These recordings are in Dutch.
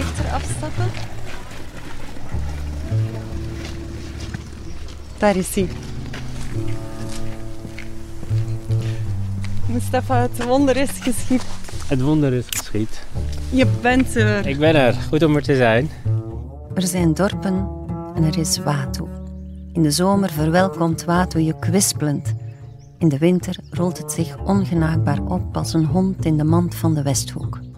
dichter afstappen? Daar is hij. Mustafa, het wonder is geschied. Het wonder is geschied. Je bent er. Ik ben er. Goed om er te zijn. Er zijn dorpen en er is Watu. In de zomer verwelkomt Watu je kwispelend. In de winter rolt het zich ongenaakbaar op als een hond in de mand van de Westhoek.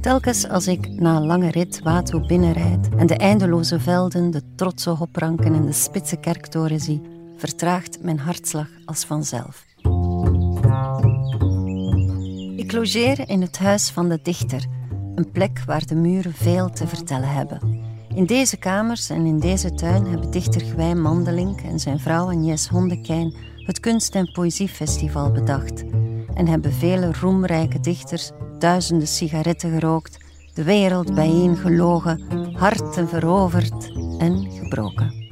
Telkens als ik na een lange rit Watu binnenrijd en de eindeloze velden, de trotse hopranken en de spitse kerktoren zie, vertraagt mijn hartslag als vanzelf. Ik logeer in het huis van de dichter, een plek waar de muren veel te vertellen hebben. In deze kamers en in deze tuin hebben dichter Gwijn Mandelink en zijn vrouw Agnes Hondekijn het Kunst- en Poëziefestival bedacht en hebben vele roemrijke dichters duizenden sigaretten gerookt, de wereld bijeen gelogen, harten veroverd en gebroken.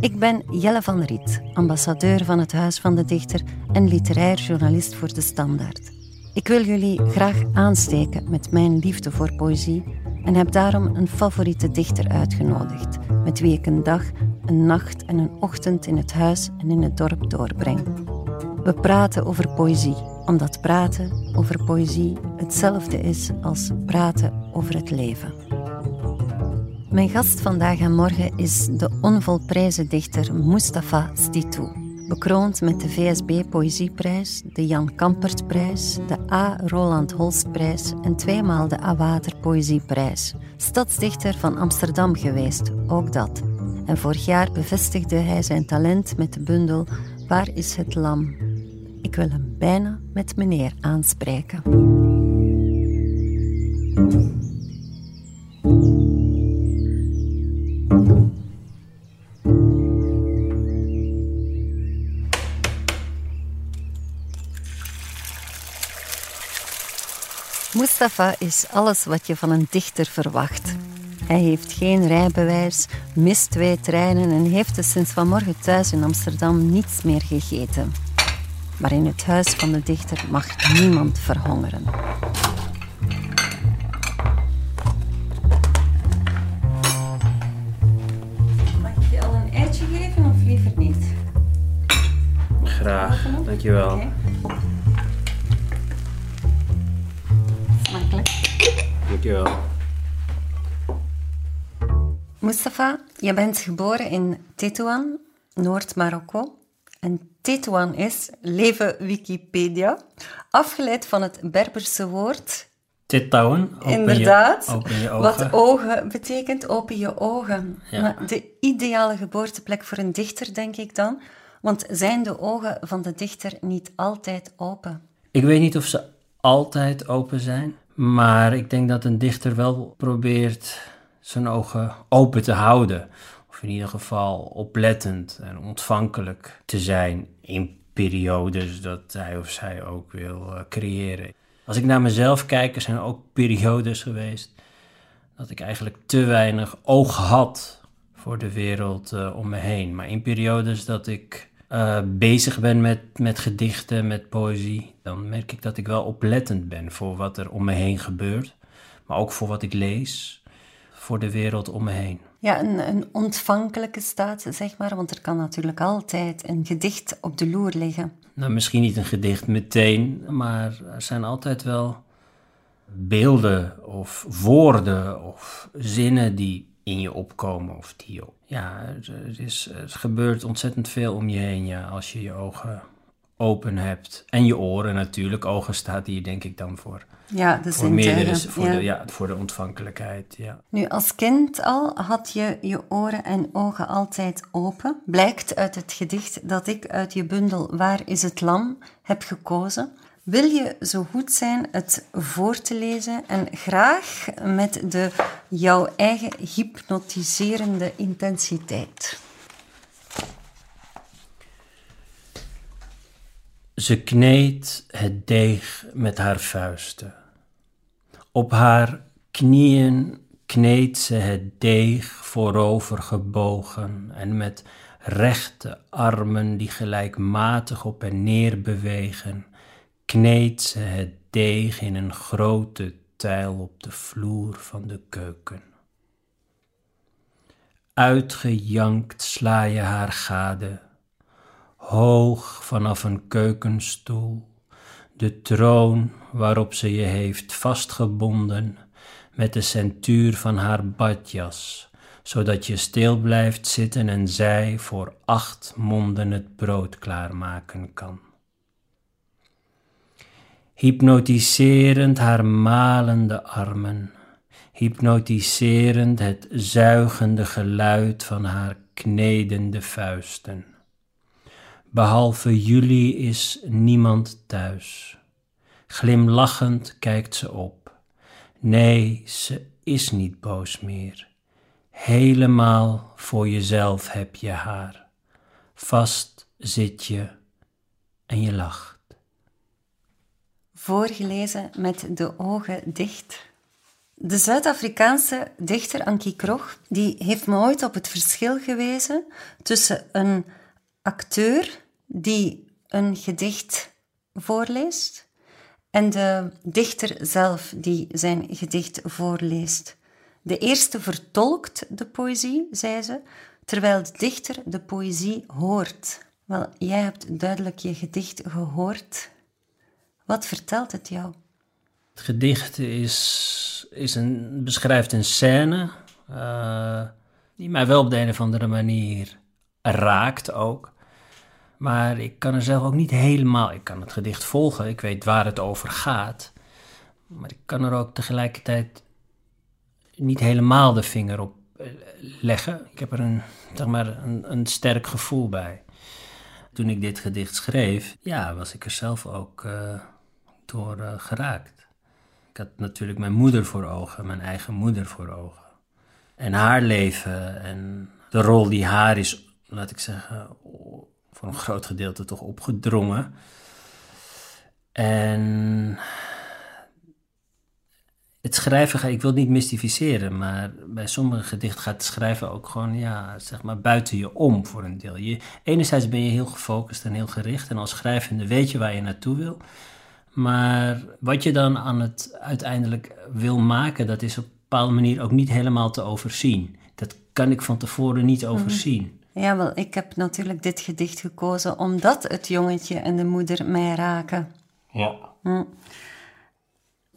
Ik ben Jelle van Riet, ambassadeur van het Huis van de Dichter en literair journalist voor de Standaard. Ik wil jullie graag aansteken met mijn liefde voor poëzie en heb daarom een favoriete dichter uitgenodigd, met wie ik een dag, een nacht en een ochtend in het huis en in het dorp doorbreng. We praten over poëzie, omdat praten over poëzie hetzelfde is als praten over het leven. Mijn gast vandaag en morgen is de onvolprezen dichter Mustafa Stitou. Bekroond met de VSB Poëzieprijs, de Jan Kampertprijs, de A. Roland Holstprijs en tweemaal de A. Water Poëzieprijs. Stadsdichter van Amsterdam geweest, ook dat. En vorig jaar bevestigde hij zijn talent met de bundel Waar is het lam? Ik wil hem bijna met meneer aanspreken. Mustafa is alles wat je van een dichter verwacht. Hij heeft geen rijbewijs, mist twee treinen en heeft dus sinds vanmorgen thuis in Amsterdam niets meer gegeten. Maar in het huis van de dichter mag niemand verhongeren. Mag ik je al een eitje geven of liever niet? Graag, dankjewel. Oké. Smakelijk. Dankjewel. Mustafa, je bent geboren in Tetouan, Noord-Marokko. En Tetouan is, leven Wikipedia, afgeleid van het Berberse woord. Open inderdaad, Je, open je ogen. wat ogen betekent, open je ogen. Ja. Maar de ideale geboorteplek voor een dichter, denk ik dan. Want zijn de ogen van de dichter niet altijd open? Ik weet niet of ze altijd open zijn, maar ik denk dat een dichter wel probeert zijn ogen open te houden. Of in ieder geval oplettend en ontvankelijk te zijn in periodes dat hij of zij ook wil eh, creëren. Als ik naar mezelf kijk, er zijn ook periodes geweest dat ik eigenlijk te weinig oog had voor de wereld eh, om me heen. Maar in periodes dat ik eh, bezig ben met, met gedichten, met poëzie, dan merk ik dat ik wel oplettend ben voor wat er om me heen gebeurt. Maar ook voor wat ik lees, voor de wereld om me heen. Ja, een, een ontvankelijke staat, zeg maar. Want er kan natuurlijk altijd een gedicht op de loer liggen. Nou, misschien niet een gedicht meteen, maar er zijn altijd wel beelden of woorden of zinnen die in je opkomen of die je... Ja, er, is, er gebeurt ontzettend veel om je heen, ja, als je je ogen open hebt. En je oren natuurlijk. Ogen staat hier denk ik dan voor, Ja, de voor meerdere, voor, ja. De, ja, voor de ontvankelijkheid, ja. Nu, als kind al had je je oren en ogen altijd open. Blijkt uit het gedicht dat ik uit je bundel Waar is het lam heb gekozen. Wil je zo goed zijn het voor te lezen en graag met de jouw eigen hypnotiserende intensiteit? Ze kneedt het deeg met haar vuisten. Op haar knieën kneedt ze het deeg voorover gebogen en met rechte armen die gelijkmatig op en neer bewegen, kneedt ze het deeg in een grote tijl op de vloer van de keuken. Uitgejankt sla je haar gade, hoog vanaf een keukenstoel, de troon waarop ze je heeft vastgebonden met de centuur van haar badjas, zodat je stil blijft zitten en zij voor acht monden het brood klaarmaken kan. Hypnotiserend haar malende armen, hypnotiserend het zuigende geluid van haar knedende vuisten. Behalve jullie is niemand thuis. Glimlachend kijkt ze op. Nee, ze is niet boos meer. Helemaal voor jezelf heb je haar. Vast zit je en je lacht. Voorgelezen met de ogen dicht. De Zuid-Afrikaanse dichter Ankie Krog die heeft me ooit op het verschil gewezen tussen een acteur die een gedicht voorleest en de dichter zelf die zijn gedicht voorleest. De eerste vertolkt de poëzie, zei ze, terwijl de dichter de poëzie hoort. Wel, jij hebt duidelijk je gedicht gehoord. Wat vertelt het jou? Het gedicht is, is een, beschrijft een scène uh, die mij wel op de een of andere manier raakt ook. Maar ik kan er zelf ook niet helemaal. Ik kan het gedicht volgen, ik weet waar het over gaat. Maar ik kan er ook tegelijkertijd niet helemaal de vinger op eh, leggen. Ik heb er een, zeg maar, een, een sterk gevoel bij. Toen ik dit gedicht schreef, ja, was ik er zelf ook uh, door uh, geraakt. Ik had natuurlijk mijn moeder voor ogen, mijn eigen moeder voor ogen. En haar leven en de rol die haar is, laat ik zeggen, voor een groot gedeelte toch opgedrongen. En het schrijven, ga, ik wil niet mystificeren, maar bij sommige gedichten gaat het schrijven ook gewoon, ja, zeg maar, buiten je om voor een deel. Je, enerzijds ben je heel gefocust en heel gericht en als schrijvende weet je waar je naartoe wil. Maar wat je dan aan het uiteindelijk wil maken, dat is op een bepaalde manier ook niet helemaal te overzien. Dat kan ik van tevoren niet mhm. overzien. Ja, wel, ik heb natuurlijk dit gedicht gekozen omdat het jongetje en de moeder mij raken. Ja. Hm.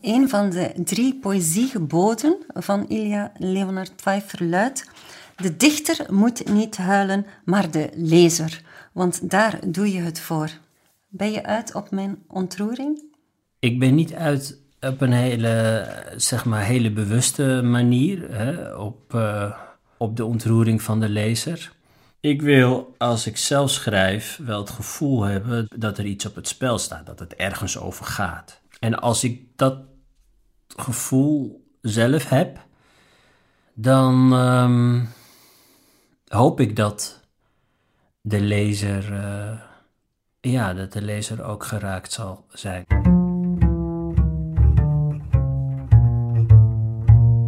Een van de drie poëziegeboden van Ilja Leonard Pfeiffer luidt: De dichter moet niet huilen, maar de lezer, want daar doe je het voor. Ben je uit op mijn ontroering? Ik ben niet uit op een hele, zeg maar, hele bewuste manier hè, op, uh, op de ontroering van de lezer. Ik wil, als ik zelf schrijf, wel het gevoel hebben dat er iets op het spel staat, dat het ergens over gaat. En als ik dat gevoel zelf heb, dan um, hoop ik dat de lezer, uh, ja, dat de lezer ook geraakt zal zijn.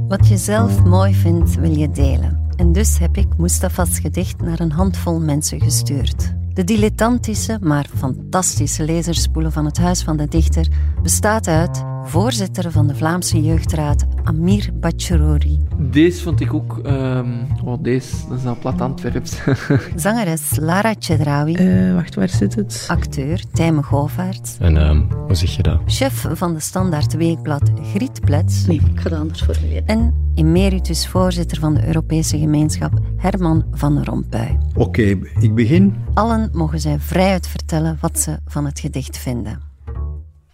Wat je zelf mooi vindt, wil je delen. En dus heb ik Mustafa's gedicht naar een handvol mensen gestuurd. De dilettantische, maar fantastische lezerspoelen van het Huis van de Dichter bestaat uit voorzitter van de Vlaamse Jeugdraad Amir Bacherouri. Deze vond ik ook... Um, oh, deze, dat is nou plat Antwerps. Zangeres Lara Chedraoui. Uh, wacht, waar zit het? Acteur Tijme Govaert. En uh, hoe zeg je dat? Chef van de Standaard Weekblad Griet Plets. Nee, ik ga het anders formuleren. En emeritus voorzitter van de Europese gemeenschap Herman van Rompuy. Oké, ik begin. Allen mogen zij vrijuit vertellen wat ze van het gedicht vinden.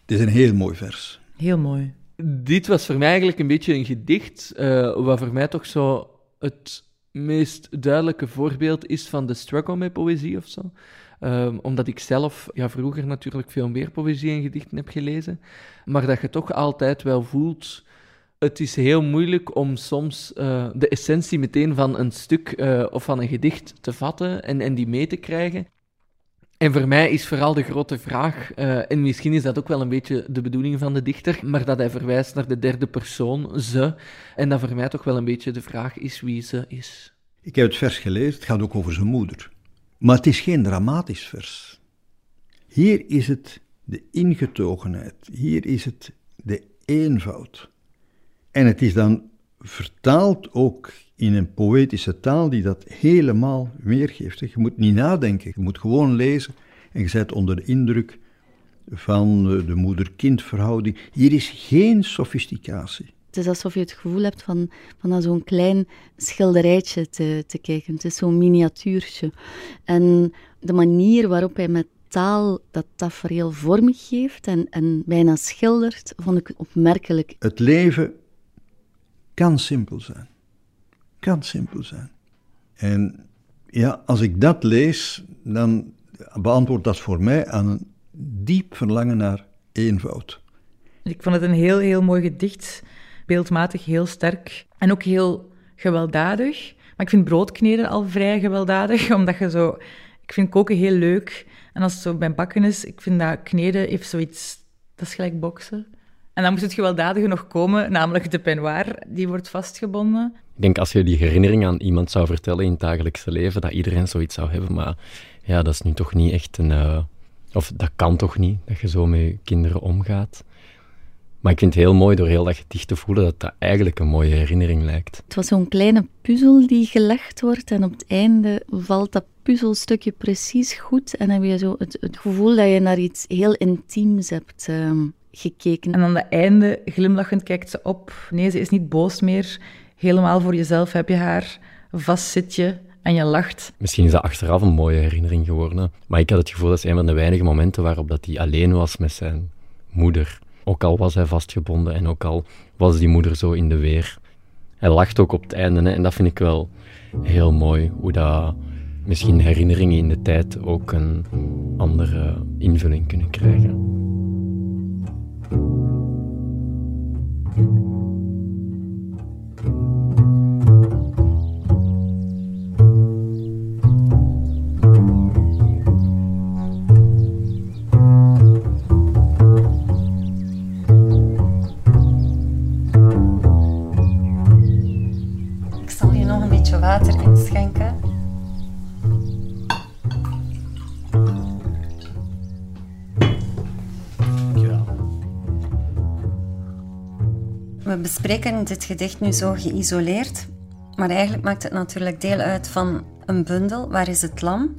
Het is een heel mooi vers. Heel mooi. Dit was voor mij eigenlijk een beetje een gedicht, uh, wat voor mij toch zo het meest duidelijke voorbeeld is van de struggle met poëzie of zo. Um, omdat ik zelf ja, vroeger natuurlijk veel meer poëzie en gedichten heb gelezen. Maar dat je toch altijd wel voelt. Het is heel moeilijk om soms uh, de essentie meteen van een stuk uh, of van een gedicht te vatten en, en die mee te krijgen. En voor mij is vooral de grote vraag, uh, en misschien is dat ook wel een beetje de bedoeling van de dichter, maar dat hij verwijst naar de derde persoon, ze, en dat voor mij toch wel een beetje de vraag is wie ze is. Ik heb het vers gelezen, het gaat ook over zijn moeder. Maar het is geen dramatisch vers. Hier is het de ingetogenheid, hier is het de eenvoud. En het is dan vertaald ook in een poëtische taal die dat helemaal weergeeft. Je moet niet nadenken, je moet gewoon lezen en je bent onder de indruk van de moeder-kind-verhouding. Hier is geen sofisticatie. Het is alsof je het gevoel hebt van, van naar zo'n klein schilderijtje te, te kijken. Het is zo'n miniatuurtje. En de manier waarop hij met taal dat tafereel vorm geeft en, en bijna schildert, vond ik opmerkelijk. Het leven kan simpel zijn. Kan simpel zijn. En ja, als ik dat lees, dan beantwoordt dat voor mij aan een diep verlangen naar eenvoud. Ik vond het een heel, heel mooi gedicht. Beeldmatig heel sterk. En ook heel gewelddadig. Maar ik vind broodkneden al vrij gewelddadig, omdat je zo... Ik vind koken heel leuk. En als het zo bij bakken is, ik vind dat kneden heeft zoiets... Dat is gelijk boksen. En dan moet het gewelddadige nog komen, namelijk de peignoir, die wordt vastgebonden. Ik denk als je die herinnering aan iemand zou vertellen in het dagelijkse leven, dat iedereen zoiets zou hebben. Maar ja, dat is nu toch niet echt een... Uh, of dat kan toch niet, dat je zo met kinderen omgaat. Maar ik vind het heel mooi door heel dat gedicht te voelen dat dat eigenlijk een mooie herinnering lijkt. Het was zo'n kleine puzzel die gelegd wordt en op het einde valt dat puzzelstukje precies goed en heb je zo het, het gevoel dat je naar iets heel intiems hebt uh, gekeken. En aan het einde, glimlachend, kijkt ze op. Nee, ze is niet boos meer. Helemaal voor jezelf heb je haar. Vast zit je en je lacht. Misschien is dat achteraf een mooie herinnering geworden. Maar ik had het gevoel dat het een van de weinige momenten waarop dat hij alleen was met zijn moeder. Ook al was hij vastgebonden en ook al was die moeder zo in de weer. Hij lacht ook op het einde hè, en dat vind ik wel heel mooi. Hoe dat misschien herinneringen in de tijd ook een andere invulling kunnen krijgen. Bespreken dit gedicht nu zo geïsoleerd, maar eigenlijk maakt het natuurlijk deel uit van een bundel, Waar is het lam?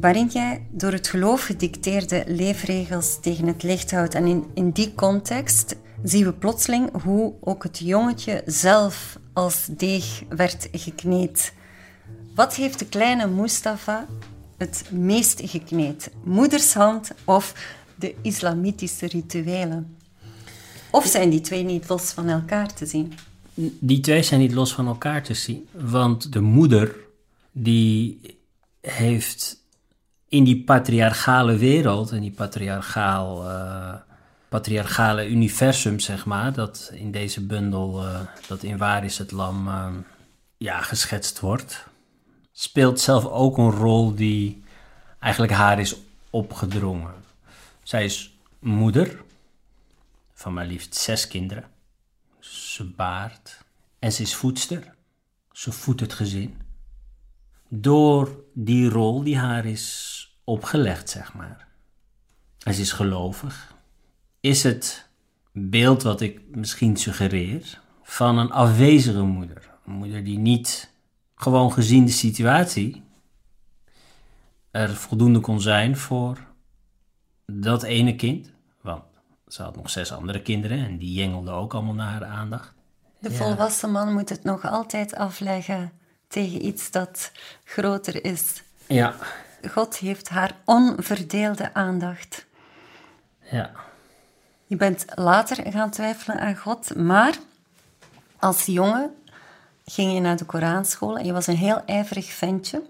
waarin jij door het geloof gedicteerde leefregels tegen het licht houdt. En in, in die context zien we plotseling hoe ook het jongetje zelf als deeg werd gekneed. Wat heeft de kleine Mustafa het meest gekneed? Moedershand of de islamitische rituelen? Of zijn die twee niet los van elkaar te zien? Die twee zijn niet los van elkaar te zien. Want de moeder, die heeft in die patriarchale wereld, in die patriarchaal, uh, patriarchale universum, zeg maar, dat in deze bundel, uh, dat in Waar is het Lam, uh, ja, geschetst wordt, speelt zelf ook een rol die eigenlijk haar is opgedrongen. Zij is moeder, van maar liefst zes kinderen. Ze baart en ze is voedster. Ze voedt het gezin. Door die rol die haar is opgelegd, zeg maar. En ze is gelovig. Is het beeld wat ik misschien suggereer van een afwezige moeder. Een moeder die niet gewoon gezien de situatie er voldoende kon zijn voor dat ene kind. Ze had nog zes andere kinderen en die jengelden ook allemaal naar haar aandacht. De volwassen man moet het nog altijd afleggen tegen iets dat groter is. Ja. God heeft haar onverdeelde aandacht. Ja. Je bent later gaan twijfelen aan God, maar als jongen ging je naar de Koranschool en je was een heel ijverig ventje.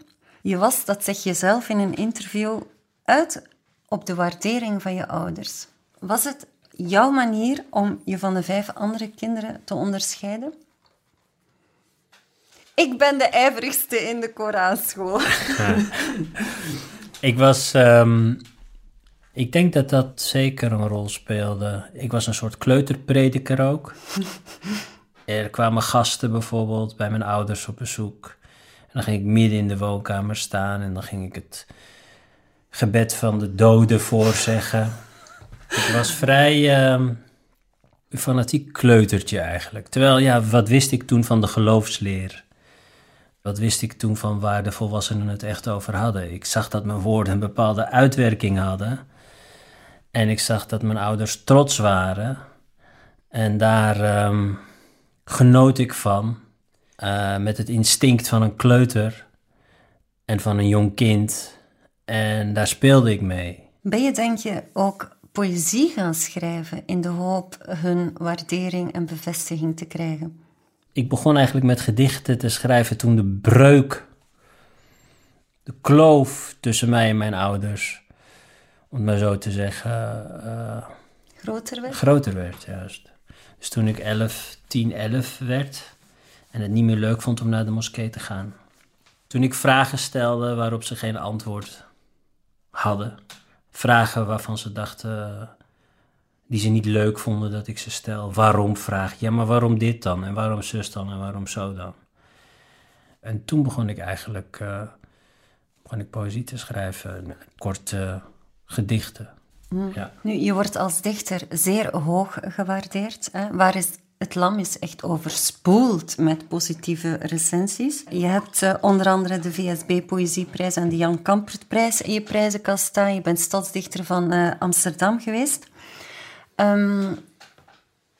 Je was, dat zeg je zelf in een interview, uit op de waardering van je ouders. Was het jouw manier om je van de vijf andere kinderen te onderscheiden? Ik ben de ijverigste in de Koranschool. Ik was... Ehm, ik denk dat dat zeker een rol speelde. Ik was een soort kleuterprediker ook. er kwamen gasten bijvoorbeeld bij mijn ouders op bezoek. En dan ging ik midden in de woonkamer staan en dan ging ik het gebed van de doden voorzeggen. Ik was vrij, een fanatiek kleutertje eigenlijk. Terwijl, ja, wat wist ik toen van de geloofsleer? Wat wist ik toen van waar de volwassenen het echt over hadden? Ik zag dat mijn woorden een bepaalde uitwerking hadden. En ik zag dat mijn ouders trots waren. En daar ehm, genoot ik van. Uh, met het instinct van een kleuter en van een jong kind. En daar speelde ik mee. Ben je, denk je, ook poëzie gaan schrijven in de hoop hun waardering en bevestiging te krijgen? Ik begon eigenlijk met gedichten te schrijven toen de breuk, de kloof tussen mij en mijn ouders, om het maar zo te zeggen, uh, groter werd. Groter werd, juist. Dus toen ik 11, 10, 11 werd en het niet meer leuk vond om naar de moskee te gaan. Toen ik vragen stelde waarop ze geen antwoord hadden. Vragen waarvan ze dachten, die ze niet leuk vonden dat ik ze stel. Waarom vraag Ja, maar waarom dit dan? En waarom zus dan? En waarom zo dan? En toen begon ik eigenlijk uh, begon ik poëzie te schrijven, korte gedichten. Mm. Ja. Nu, je wordt als dichter zeer hoog gewaardeerd. Hè? Waar is het Lam is echt overspoeld met positieve recensies. Je hebt uh, onder andere de VSB Poëzieprijs en de Jan Kampertprijs in je prijzenkast staan. Je bent stadsdichter van uh, Amsterdam geweest. Um,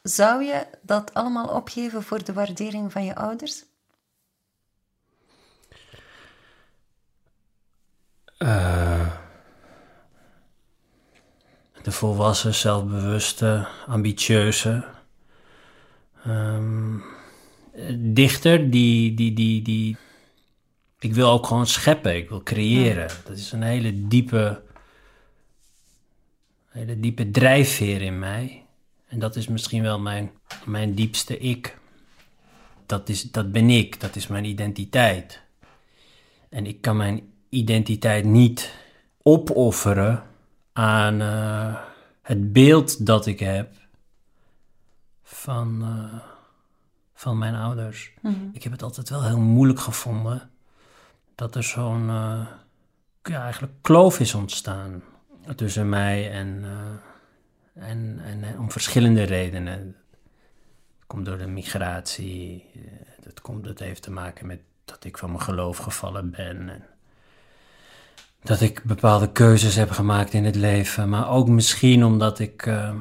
zou je dat allemaal opgeven voor de waardering van je ouders? Uh, de volwassen, zelfbewuste, ambitieuze um, dichter die, die, die, die. Ik wil ook gewoon scheppen, ik wil creëren. Dat is een hele diepe hele diepe drijfveer in mij. En dat is misschien wel mijn, mijn diepste ik. Dat, is, dat ben ik, dat is mijn identiteit. En ik kan mijn identiteit niet opofferen aan uh, het beeld dat ik heb van, uh, van mijn ouders. Mm Ik heb het altijd wel heel moeilijk gevonden dat er zo'n uh, ja, eigenlijk kloof is ontstaan tussen mij en, uh, en, en, en, om verschillende redenen. Het komt door de migratie, het, komt, het heeft te maken met dat ik van mijn geloof gevallen ben. En dat ik bepaalde keuzes heb gemaakt in het leven, maar ook misschien omdat ik, uh,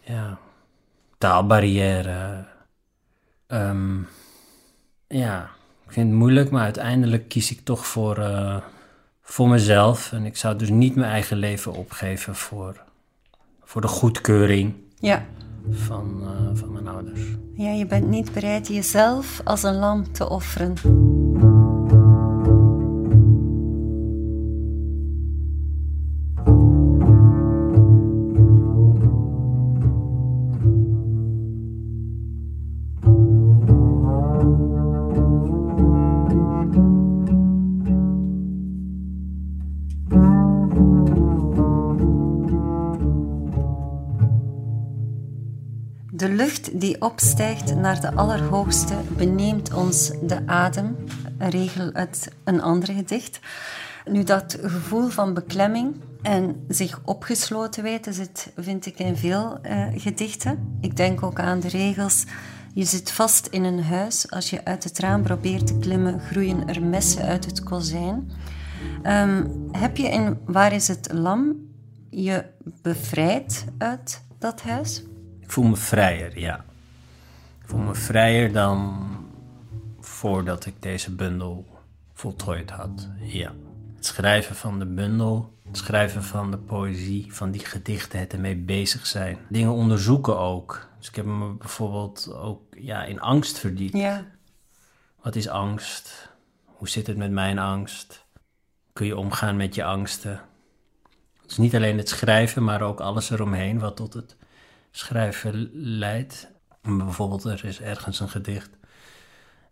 ja, taalbarrière. Um, ja, ik vind het moeilijk, maar uiteindelijk kies ik toch voor. Uh, voor mezelf. En ik zou dus niet mijn eigen leven opgeven voor, voor de goedkeuring ja. van, uh, van mijn ouders. Ja, je bent niet bereid jezelf als een lam te offeren. Die opstijgt naar de Allerhoogste beneemt ons de adem. Een regel uit een ander gedicht. Nu, dat gevoel van beklemming en zich opgesloten weten zit, vind ik, in veel uh, gedichten. Ik denk ook aan de regels. Je zit vast in een huis. Als je uit het raam probeert te klimmen, groeien er messen uit het kozijn. Um, heb je in Waar is het lam je bevrijd uit dat huis? Ik voel me vrijer, ja. Ik voel me vrijer dan voordat ik deze bundel voltooid had. Ja. Het schrijven van de bundel, het schrijven van de poëzie, van die gedichten, het ermee bezig zijn. Dingen onderzoeken ook. Dus ik heb me bijvoorbeeld ook ja, in angst verdiept. Ja. Wat is angst? Hoe zit het met mijn angst? Kun je omgaan met je angsten? Het is niet alleen het schrijven, maar ook alles eromheen wat tot het schrijven leidt. Bijvoorbeeld, er is ergens een gedicht.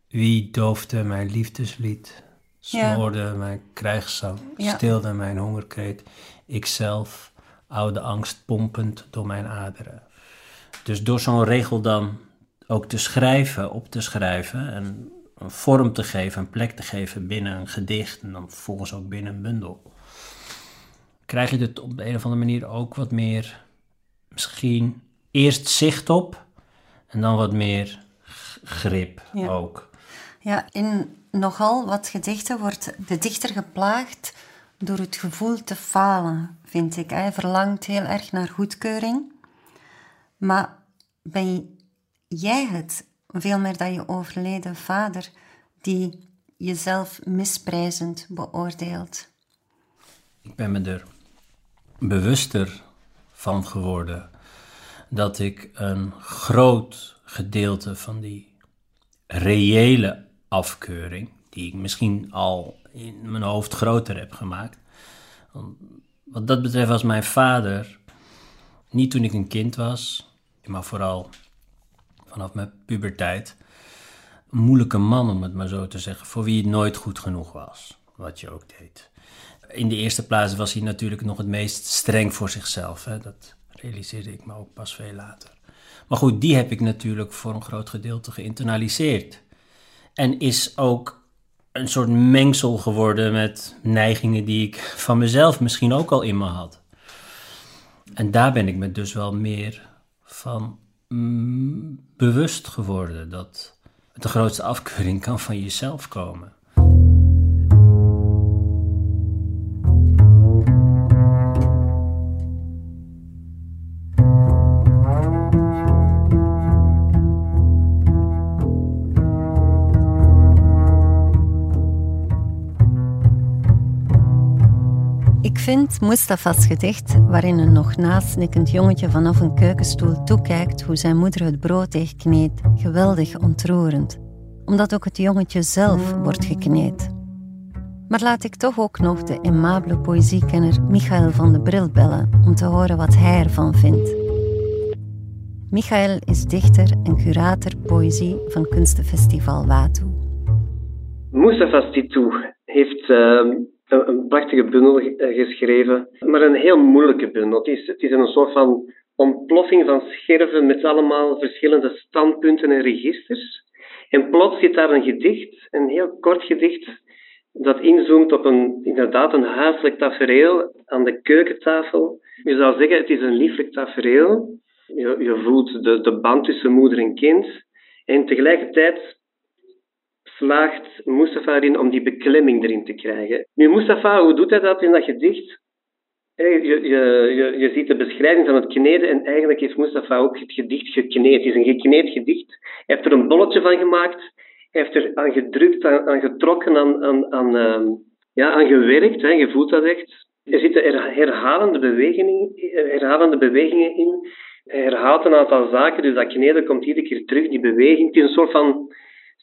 Wie doofde mijn liefdeslied, smoorde mijn krijgszang, stilde mijn hongerkreet, ikzelf, oude angst pompend door mijn aderen. Dus door zo'n regel dan ook te schrijven, op te schrijven en een vorm te geven, een plek te geven binnen een gedicht en dan vervolgens ook binnen een bundel, krijg je het op de een of andere manier ook wat meer, misschien eerst zicht op en dan wat meer grip Ja. ook. Ja, in nogal wat gedichten wordt de dichter geplaagd door het gevoel te falen, vind ik. Hij verlangt heel erg naar goedkeuring. Maar ben jij het, veel meer dan je overleden vader, die jezelf misprijzend beoordeelt? Ik ben me er bewuster van geworden dat ik een groot gedeelte van die reële afkeuring, die ik misschien al in mijn hoofd groter heb gemaakt. Wat dat betreft was mijn vader, niet toen ik een kind was, maar vooral vanaf mijn puberteit, een moeilijke man, om het maar zo te zeggen, voor wie het nooit goed genoeg was, wat je ook deed. In de eerste plaats was hij natuurlijk nog het meest streng voor zichzelf. Hè? Dat realiseerde ik me ook pas veel later. Maar goed, die heb ik natuurlijk voor een groot gedeelte geïnternaliseerd. En is ook een soort mengsel geworden met neigingen die ik van mezelf misschien ook al in me had. En daar ben ik me dus wel meer van mm, bewust geworden dat de grootste afkeuring kan van jezelf komen. Ik vind Mustafa's gedicht, waarin een nog nasnikkend jongetje vanaf een keukenstoel toekijkt hoe zijn moeder het brooddeeg kneedt, geweldig ontroerend. Omdat ook het jongetje zelf wordt gekneed. Maar laat ik toch ook nog de aimabele poëziekenner Michael van de Bril bellen om te horen wat hij ervan vindt. Michael is dichter en curator poëzie van Kunstenfestival Watu. Mustafa Titou heeft uh, een, prachtige bundel geschreven, maar een heel moeilijke bundel. Het is, het is een soort van ontploffing van scherven met allemaal verschillende standpunten en registers. En plots zit daar een gedicht, een heel kort gedicht, dat inzoomt op een, inderdaad een huiselijk tafereel aan de keukentafel. Je zou zeggen, het is een lieflijk tafereel. Je, je voelt de, de band tussen moeder en kind. En tegelijkertijd slaagt Mustafa erin om die beklemming erin te krijgen. Nu, Mustafa, hoe doet hij dat in dat gedicht? Je, je, je, je ziet de beschrijving van het kneden en eigenlijk heeft Mustafa ook het gedicht gekneed. Het is een gekneed gedicht. Hij heeft er een bolletje van gemaakt. Hij heeft er aan gedrukt, aan, getrokken, aan, aan, aan, uh, ja, aan gewerkt. Hè. Je voelt dat echt. Er zitten herhalende bewegingen, herhalende bewegingen in. Hij herhaalt een aantal zaken, dus dat kneden komt iedere keer terug, die beweging. Het is een soort van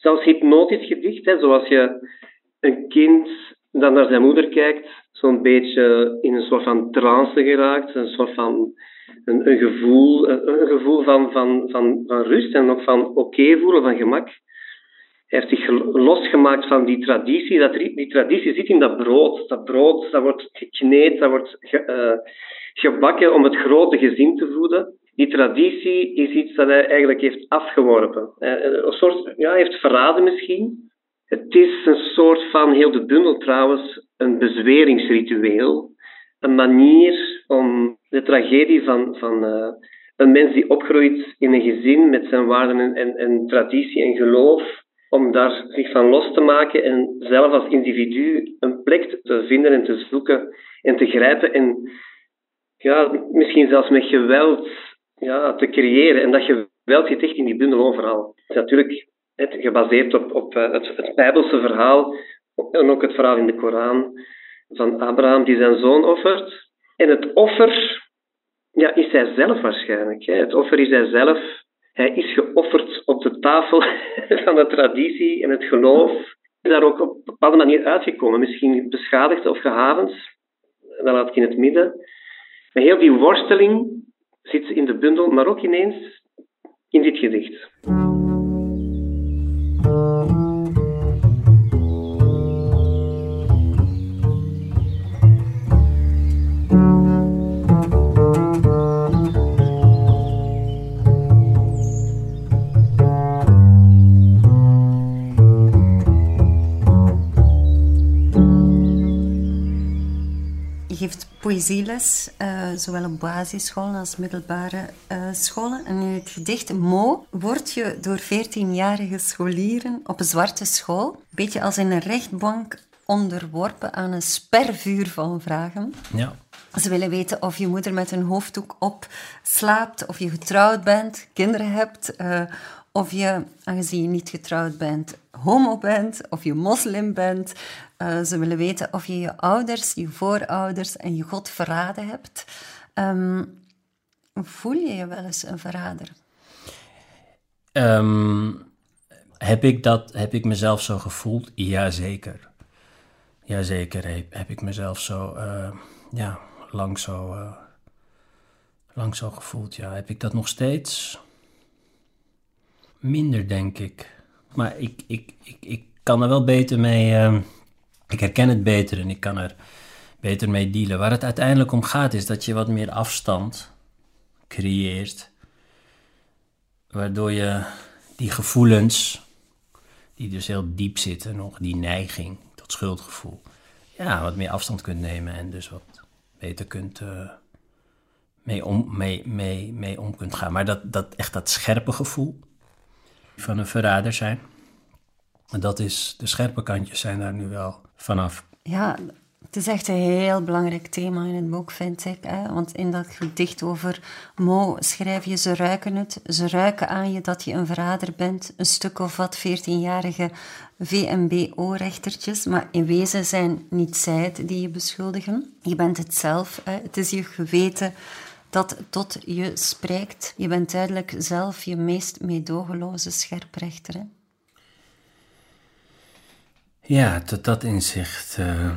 zelfs hypnotisch gedicht, hè, zoals je een kind dat naar zijn moeder kijkt, zo'n beetje in een soort van trance geraakt, een soort van een, een gevoel, een, gevoel van, van, van, van rust en ook van oké voelen, van gemak. Hij heeft zich losgemaakt van die traditie. Dat, die traditie zit in dat brood. Dat brood dat wordt gekneed, dat wordt ge, uh, gebakken om het grote gezin te voeden die traditie is iets dat hij eigenlijk heeft afgeworpen. Een soort, ja, heeft verraden misschien. Het is een soort van, heel de bundel trouwens, een bezweringsritueel. Een manier om de tragedie van, van uh, een mens die opgroeit in een gezin met zijn waarden en, en, en traditie en geloof, om daar zich van los te maken en zelf als individu een plek te vinden en te zoeken en te grijpen en ja, misschien zelfs met geweld ja, te creëren. En dat geweld zit echt in die bundel overal. Het is natuurlijk gebaseerd op, op het, het Bijbelse verhaal en ook het verhaal in de Koran van Abraham die zijn zoon offert. En het offer ja, is hij zelf waarschijnlijk. Hè. Het offer is hij zelf. Hij is geofferd op de tafel van de traditie en het geloof. Is daar ook op een bepaalde manier uitgekomen. Misschien beschadigd of gehavend. Dat laat ik in het midden. Maar heel die worsteling zit in de bundel, maar ook ineens in dit gedicht. Poëzieles, uh, zowel op basisscholen als middelbare uh, scholen. En in het gedicht Mo word je door 14-jarige scholieren op een zwarte school, een beetje als in een rechtbank, onderworpen aan een spervuur van vragen. Ja. Ze willen weten of je moeder met een hoofddoek op slaapt, of je getrouwd bent, kinderen hebt, uh, of je, aangezien je niet getrouwd bent, homo bent, of je moslim bent. Uh, ze willen weten of je je ouders, je voorouders en je God verraden hebt. Um, voel je je wel eens een verrader? Um, heb, ik dat, heb ik mezelf zo gevoeld? Jazeker. Jazeker heb, heb ik mezelf zo, uh, ja, lang zo, uh, lang zo gevoeld. Ja, heb ik dat nog steeds? Minder, denk ik. Maar ik, ik, ik, ik kan er wel beter mee. Uh, ik herken het beter en ik kan er beter mee dealen. Waar het uiteindelijk om gaat, is dat je wat meer afstand creëert. Waardoor je die gevoelens, die dus heel diep zitten, nog die neiging, dat schuldgevoel, ja, wat meer afstand kunt nemen en dus wat beter kunt. Uh, mee om, mee, mee, mee om kunt gaan. Maar dat, dat echt dat scherpe gevoel, van een verrader zijn. Dat is, de scherpe kantjes zijn daar nu wel vanaf. Ja, het is echt een heel belangrijk thema in het boek, vind ik. Hè? Want in dat gedicht over Mo schrijf je, ze ruiken het. Ze ruiken aan je dat je een verrader bent. Een stuk of wat 14-jarige VMBO-rechtertjes. Maar in wezen zijn niet zij het die je beschuldigen. Je bent het zelf. Hè? Het is je geweten dat tot je spreekt. Je bent duidelijk zelf je meest meedogenloze scherprechter. Ja, tot dat inzicht uh,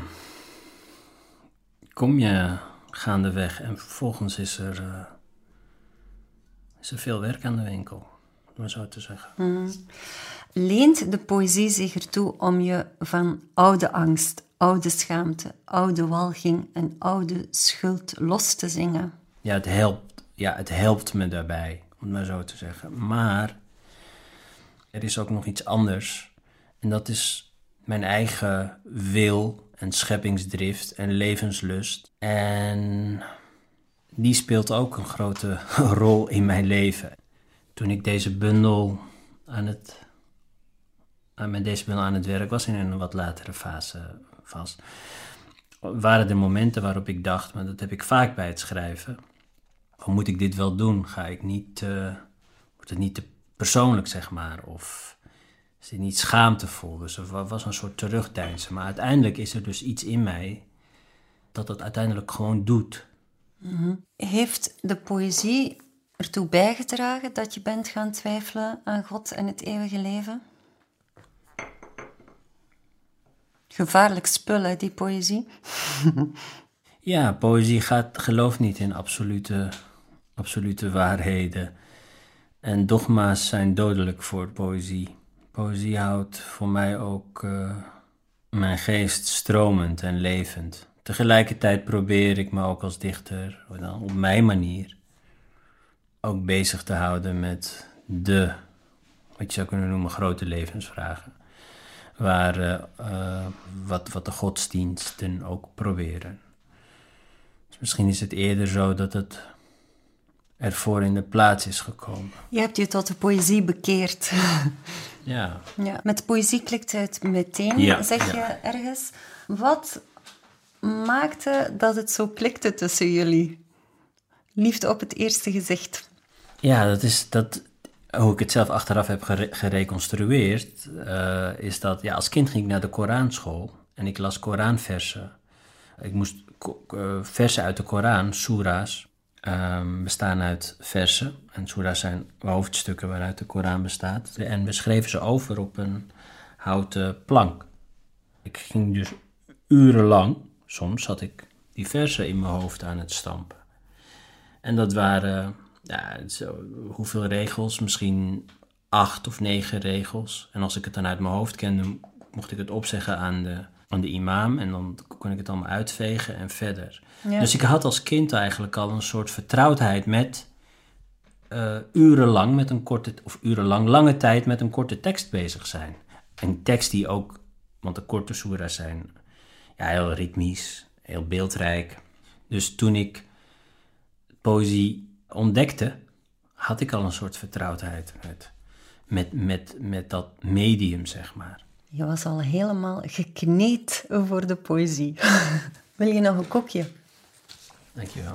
kom je gaandeweg en vervolgens is er, uh, is er veel werk aan de winkel, om maar zo te zeggen. Mm. Leent de poëzie zich ertoe om je van oude angst, oude schaamte, oude walging en oude schuld los te zingen? ja, het helpt, ja, het helpt me daarbij, om het maar zo te zeggen. Maar er is ook nog iets anders. En dat is mijn eigen wil en scheppingsdrift en levenslust. En die speelt ook een grote rol in mijn leven. Toen ik deze bundel aan het, met deze bundel aan het werk was, in een wat latere fase vast, waren er momenten waarop ik dacht, maar dat heb ik vaak bij het schrijven moet ik dit wel doen? Ga ik niet, uh, wordt het niet te persoonlijk, zeg maar? Of is dit niet schaamtevol? Dus er was een soort terugdeinzen. Maar uiteindelijk is er dus iets in mij dat het uiteindelijk gewoon doet. Mm Heeft de poëzie ertoe bijgedragen dat je bent gaan twijfelen aan God en het eeuwige leven? Gevaarlijk spul, die poëzie. ja, poëzie gaat, gelooft niet in absolute absolute waarheden. En dogma's zijn dodelijk voor poëzie. Poëzie houdt voor mij ook uh, mijn geest stromend en levend. Tegelijkertijd probeer ik me ook als dichter, op mijn manier, ook bezig te houden met de, wat je zou kunnen noemen, grote levensvragen. Waar, uh, uh, wat, wat de godsdiensten ook proberen. Dus misschien is het eerder zo dat het ervoor in de plaats is gekomen. Je hebt je tot de poëzie bekeerd. ja. ja. Met poëzie klikt het meteen, zeg je ergens. Wat maakte dat het zo klikte tussen jullie? Liefde op het eerste gezicht. Ja, dat is dat. Hoe ik het zelf achteraf heb gereconstrueerd, uh, is dat ja, als kind ging ik naar de Koranschool en ik las Koranversen. Ik moest uh, versen uit de Koran, soera's, um, bestaan uit versen. En soera's zijn hoofdstukken waaruit de Koran bestaat. En we schreven ze over op een houten plank. Ik ging dus urenlang, soms had ik die versen in mijn hoofd aan het stampen. En dat waren, ja, zo, hoeveel regels? Misschien acht of negen regels. En als ik het dan uit mijn hoofd kende, mocht ik het opzeggen aan de de imam en dan kon ik het allemaal uitvegen en verder. Dus ik had als kind eigenlijk al een soort vertrouwdheid met uh, urenlang met een korte, of urenlang, lange tijd met een korte tekst bezig zijn. Een tekst die ook, want de korte soera's zijn ja, heel ritmisch heel beeldrijk. Dus toen ik poëzie ontdekte, had ik al een soort vertrouwdheid met, met, met, met dat medium, zeg maar. Je was al helemaal gekneed voor de poëzie. Wil je nog een kokje? Dankjewel.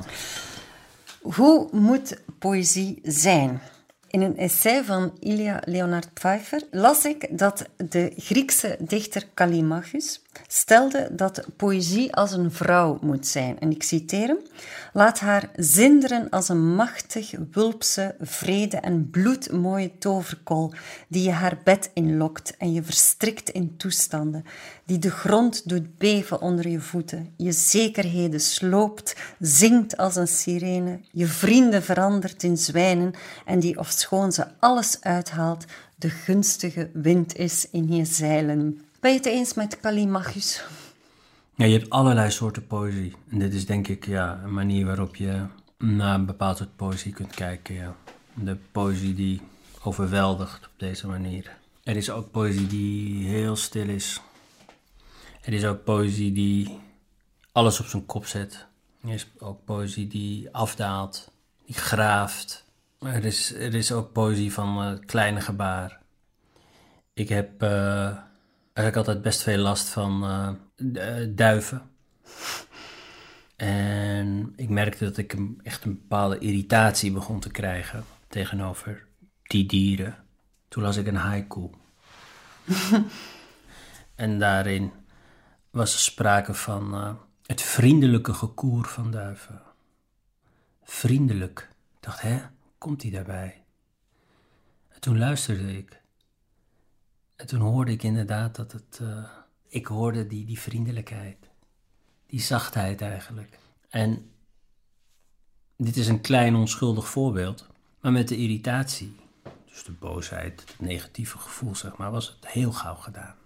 Hoe moet poëzie zijn? In een essay van Ilya Leonard Pfeiffer las ik dat de Griekse dichter Callimachus stelde dat poëzie als een vrouw moet zijn. En ik citeer hem: Laat haar zinderen als een machtig, wulpse, vrede en bloedmooie toverkool die je haar bed inlokt en je verstrikt in toestanden, die de grond doet beven onder je voeten, je zekerheden sloopt, zingt als een sirene, je vrienden verandert in zwijnen en die, ofschoon ze alles uithaalt, de gunstige wind is in je zeilen. Ben je het eens met Callimachus? Ja, je hebt allerlei soorten poëzie. En dit is denk ik ja, een manier waarop je naar een bepaald soort poëzie kunt kijken. Ja. De poëzie die overweldigt op deze manier. Er is ook poëzie die heel stil is. Er is ook poëzie die alles op zijn kop zet. Er is ook poëzie die afdaalt, die graaft. Er is, er is ook poëzie van uh, kleine gebaar. Ik heb uh, eigenlijk altijd best veel last van uh, duiven. En ik merkte dat ik echt een bepaalde irritatie begon te krijgen tegenover die dieren. Toen las ik een haiku. en daarin was er sprake van uh, het vriendelijke gekoer van duiven. Vriendelijk. Ik dacht, hè, komt hij daarbij? En toen luisterde ik. En toen hoorde ik inderdaad dat het. Uh, ik hoorde die, die vriendelijkheid, die zachtheid eigenlijk. En dit is een klein onschuldig voorbeeld, maar met de irritatie, dus de boosheid, het negatieve gevoel, zeg maar, was het heel gauw gedaan.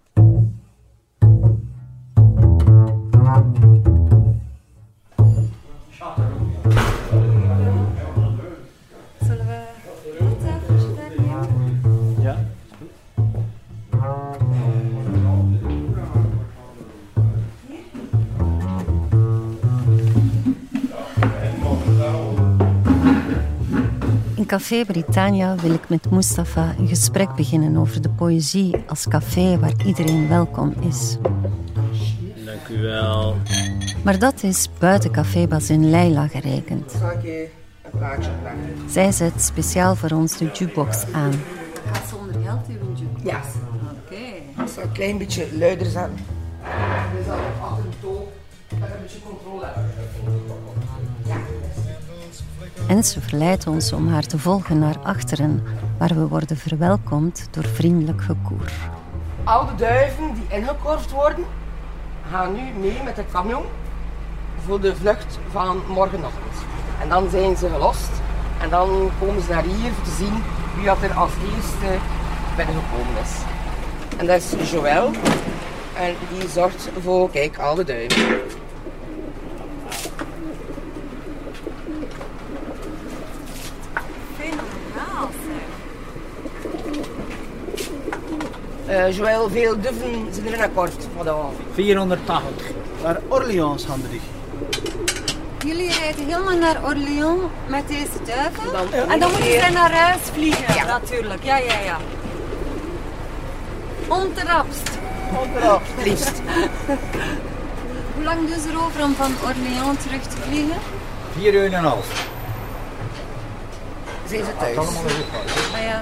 Café Britannia wil ik met Mustafa een gesprek beginnen over de poëzie als café waar iedereen welkom is. Dank u wel. Maar dat is buiten Café Bazin Leila gerekend. Ik? Zij zet speciaal voor ons de jukebox aan. Gaat zonder geld uw jukebox? Ja. Oké. Ik zal een klein beetje luider zetten. En ze verleidt ons om haar te volgen naar achteren, waar we worden verwelkomd door vriendelijk gekoer. Al de duiven die ingekorfd worden, gaan nu mee met de camion voor de vlucht van morgenochtend. En dan zijn ze gelost en dan komen ze naar hier om te zien wie dat er als eerste binnengekomen is. En dat is Joël en die zorgt voor, kijk, al de duiven. Uh, Joël, veel duiven zijn er in akkoord vanavond. 480. Naar Orleans gaan die. Jullie rijden helemaal naar Orléans met deze duiven? Dan- en dan moeten Ja. zij naar huis vliegen, Ja. natuurlijk. Ja, ja, ja. Onterapst. Onterapst, liefst. Hoe lang doen ze erover om van Orléans terug te vliegen? 4 uur en een half. Zijn ze thuis? Allemaal weer goed. Ah ja,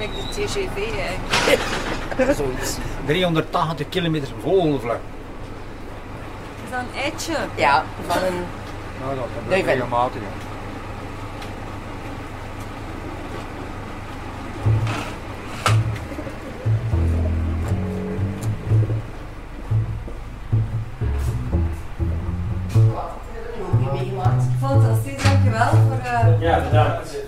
like de TGV eigenlijk. Zoiets. 380 kilometer vogelvlucht. Is dat een eitje? Ja, van een... Nou, dat wel. regelmatig. Fantastisch, dankjewel voor uh, Ja, bedankt.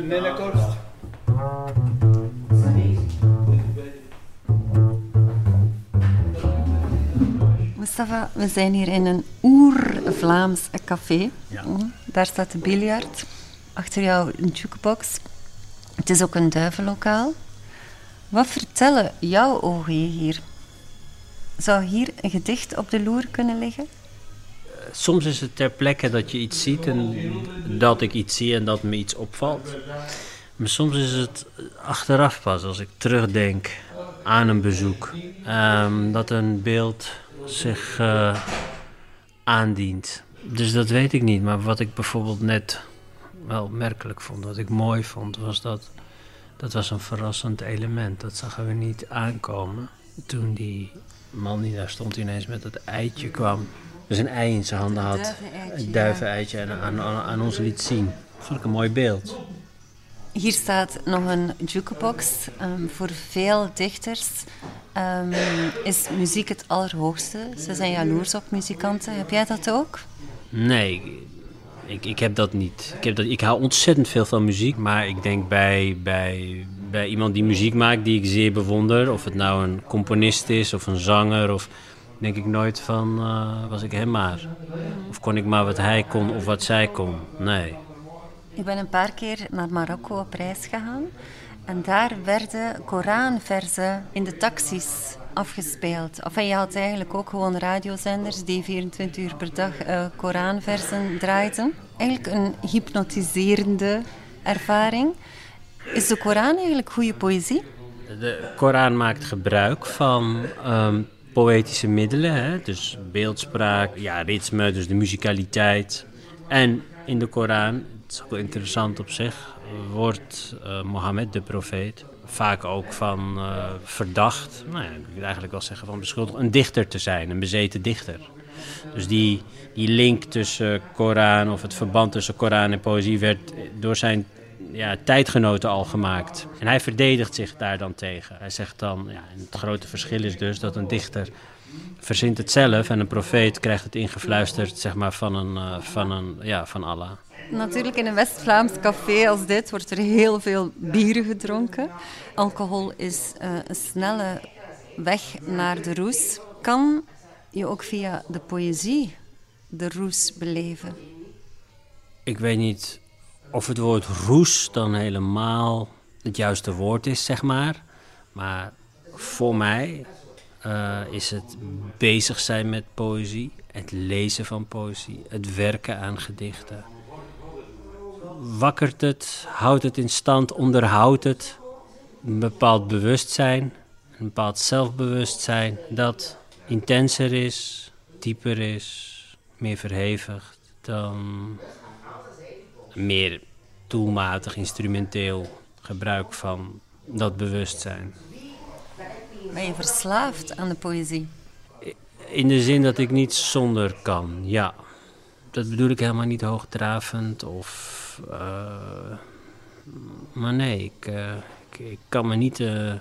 De? Mustafa, we zijn hier in een oer-Vlaams café. Ja. Mm, Daar staat de biljart. Achter jou een jukebox. Het is ook een duivenlokaal. Wat vertellen jouw ogen je hier? Zou hier een gedicht op de loer kunnen liggen? Soms is het ter plekke dat je iets ziet en dat ik iets zie en dat me iets opvalt. Maar soms is het achteraf pas, als ik terugdenk aan een bezoek, ehm, dat een beeld zich uh, aandient. Dus dat weet ik niet. Maar wat ik bijvoorbeeld net wel merkelijk vond, wat ik mooi vond, was dat dat was een verrassend element. Dat zagen we niet aankomen. Toen die man die daar stond ineens met het eitje kwam. Dus een ei in zijn handen had. Een duiveneitje en aan, aan, aan ons liet zien. Vond ik een mooi beeld. Hier staat nog een jukebox. Um, voor veel dichters um, is muziek het allerhoogste. Ze zijn jaloers op muzikanten. Heb jij dat ook? Nee, ik, ik heb dat niet. Ik, heb dat, ik hou ontzettend veel van muziek, maar ik denk bij, bij, bij iemand die muziek maakt die ik zeer bewonder, of het nou een componist is of een zanger, of denk ik nooit van uh, was ik hem maar. Of kon ik maar wat hij kon of wat zij kon. Nee. Ik ben een paar keer naar Marokko op reis gegaan. En daar werden Koranversen in de taxis afgespeeld. Enfin, je had eigenlijk ook gewoon radiozenders die 24 uur per dag uh, Koranversen draaiden. Eigenlijk een hypnotiserende ervaring. Is de Koran eigenlijk goede poëzie? De Koran maakt gebruik van um, poëtische middelen, hè? dus beeldspraak, ja, ritme, dus de muzikaliteit. En in de Koran, het is ook wel interessant op zich, wordt uh, Mohammed, de profeet, vaak ook van uh, verdacht, nou ja, ik wil eigenlijk wel zeggen van beschuldigd, een dichter te zijn, een bezeten dichter. Dus die, die link tussen Koran of het verband tussen Koran en poëzie werd door zijn ja, tijdgenoten al gemaakt. En hij verdedigt zich daar dan tegen. Hij zegt dan, ja, het grote verschil is dus dat een dichter verzint het zelf en een profeet krijgt het ingefluisterd zeg maar, van, een, uh, van, een, ja, van Allah. Natuurlijk, in een West-Vlaams café als dit wordt er heel veel bier gedronken. Alcohol is uh, een snelle weg naar de roes. Kan je ook via de poëzie de roes beleven? Ik weet niet of het woord roes dan helemaal het juiste woord is, zeg maar. Maar voor mij uh, is het bezig zijn met poëzie, het lezen van poëzie, het werken aan gedichten wakkert het, houdt het in stand, onderhoudt het een bepaald bewustzijn, een bepaald zelfbewustzijn dat intenser is, dieper is, meer verhevigd dan meer doelmatig, instrumenteel gebruik van dat bewustzijn. Ben je verslaafd aan de poëzie? In de zin dat ik niet zonder kan, ja. Dat bedoel ik helemaal niet hoogdravend of uh, maar nee, ik, uh, ik, ik, kan me niet uh,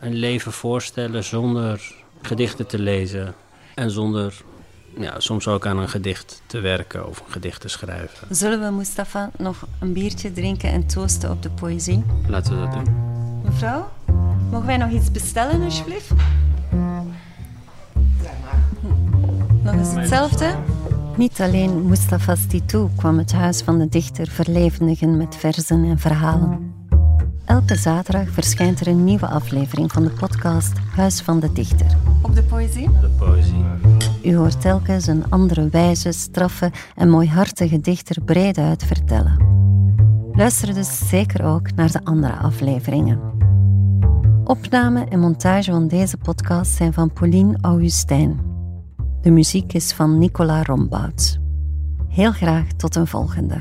een leven voorstellen zonder gedichten te lezen. En zonder ja, soms ook aan een gedicht te werken of een gedicht te schrijven. Zullen we, Mustafa, nog een biertje drinken en toosten op de poëzie? Laten we dat doen. Mevrouw, mogen wij nog iets bestellen, alsjeblieft? Nog eens hetzelfde? Niet alleen Mustafa Stitou kwam het huis van de dichter verlevendigen met verzen en verhalen. Elke zaterdag verschijnt er een nieuwe aflevering van de podcast Huis van de Dichter. Op de poëzie? De poëzie. U hoort telkens een andere wijze, straffe en mooihartige dichter breed uit vertellen. Luister dus zeker ook naar de andere afleveringen. Opname en montage van deze podcast zijn van Pauline Augustijn. De muziek is van Nicola Rombouts. Heel graag tot een volgende.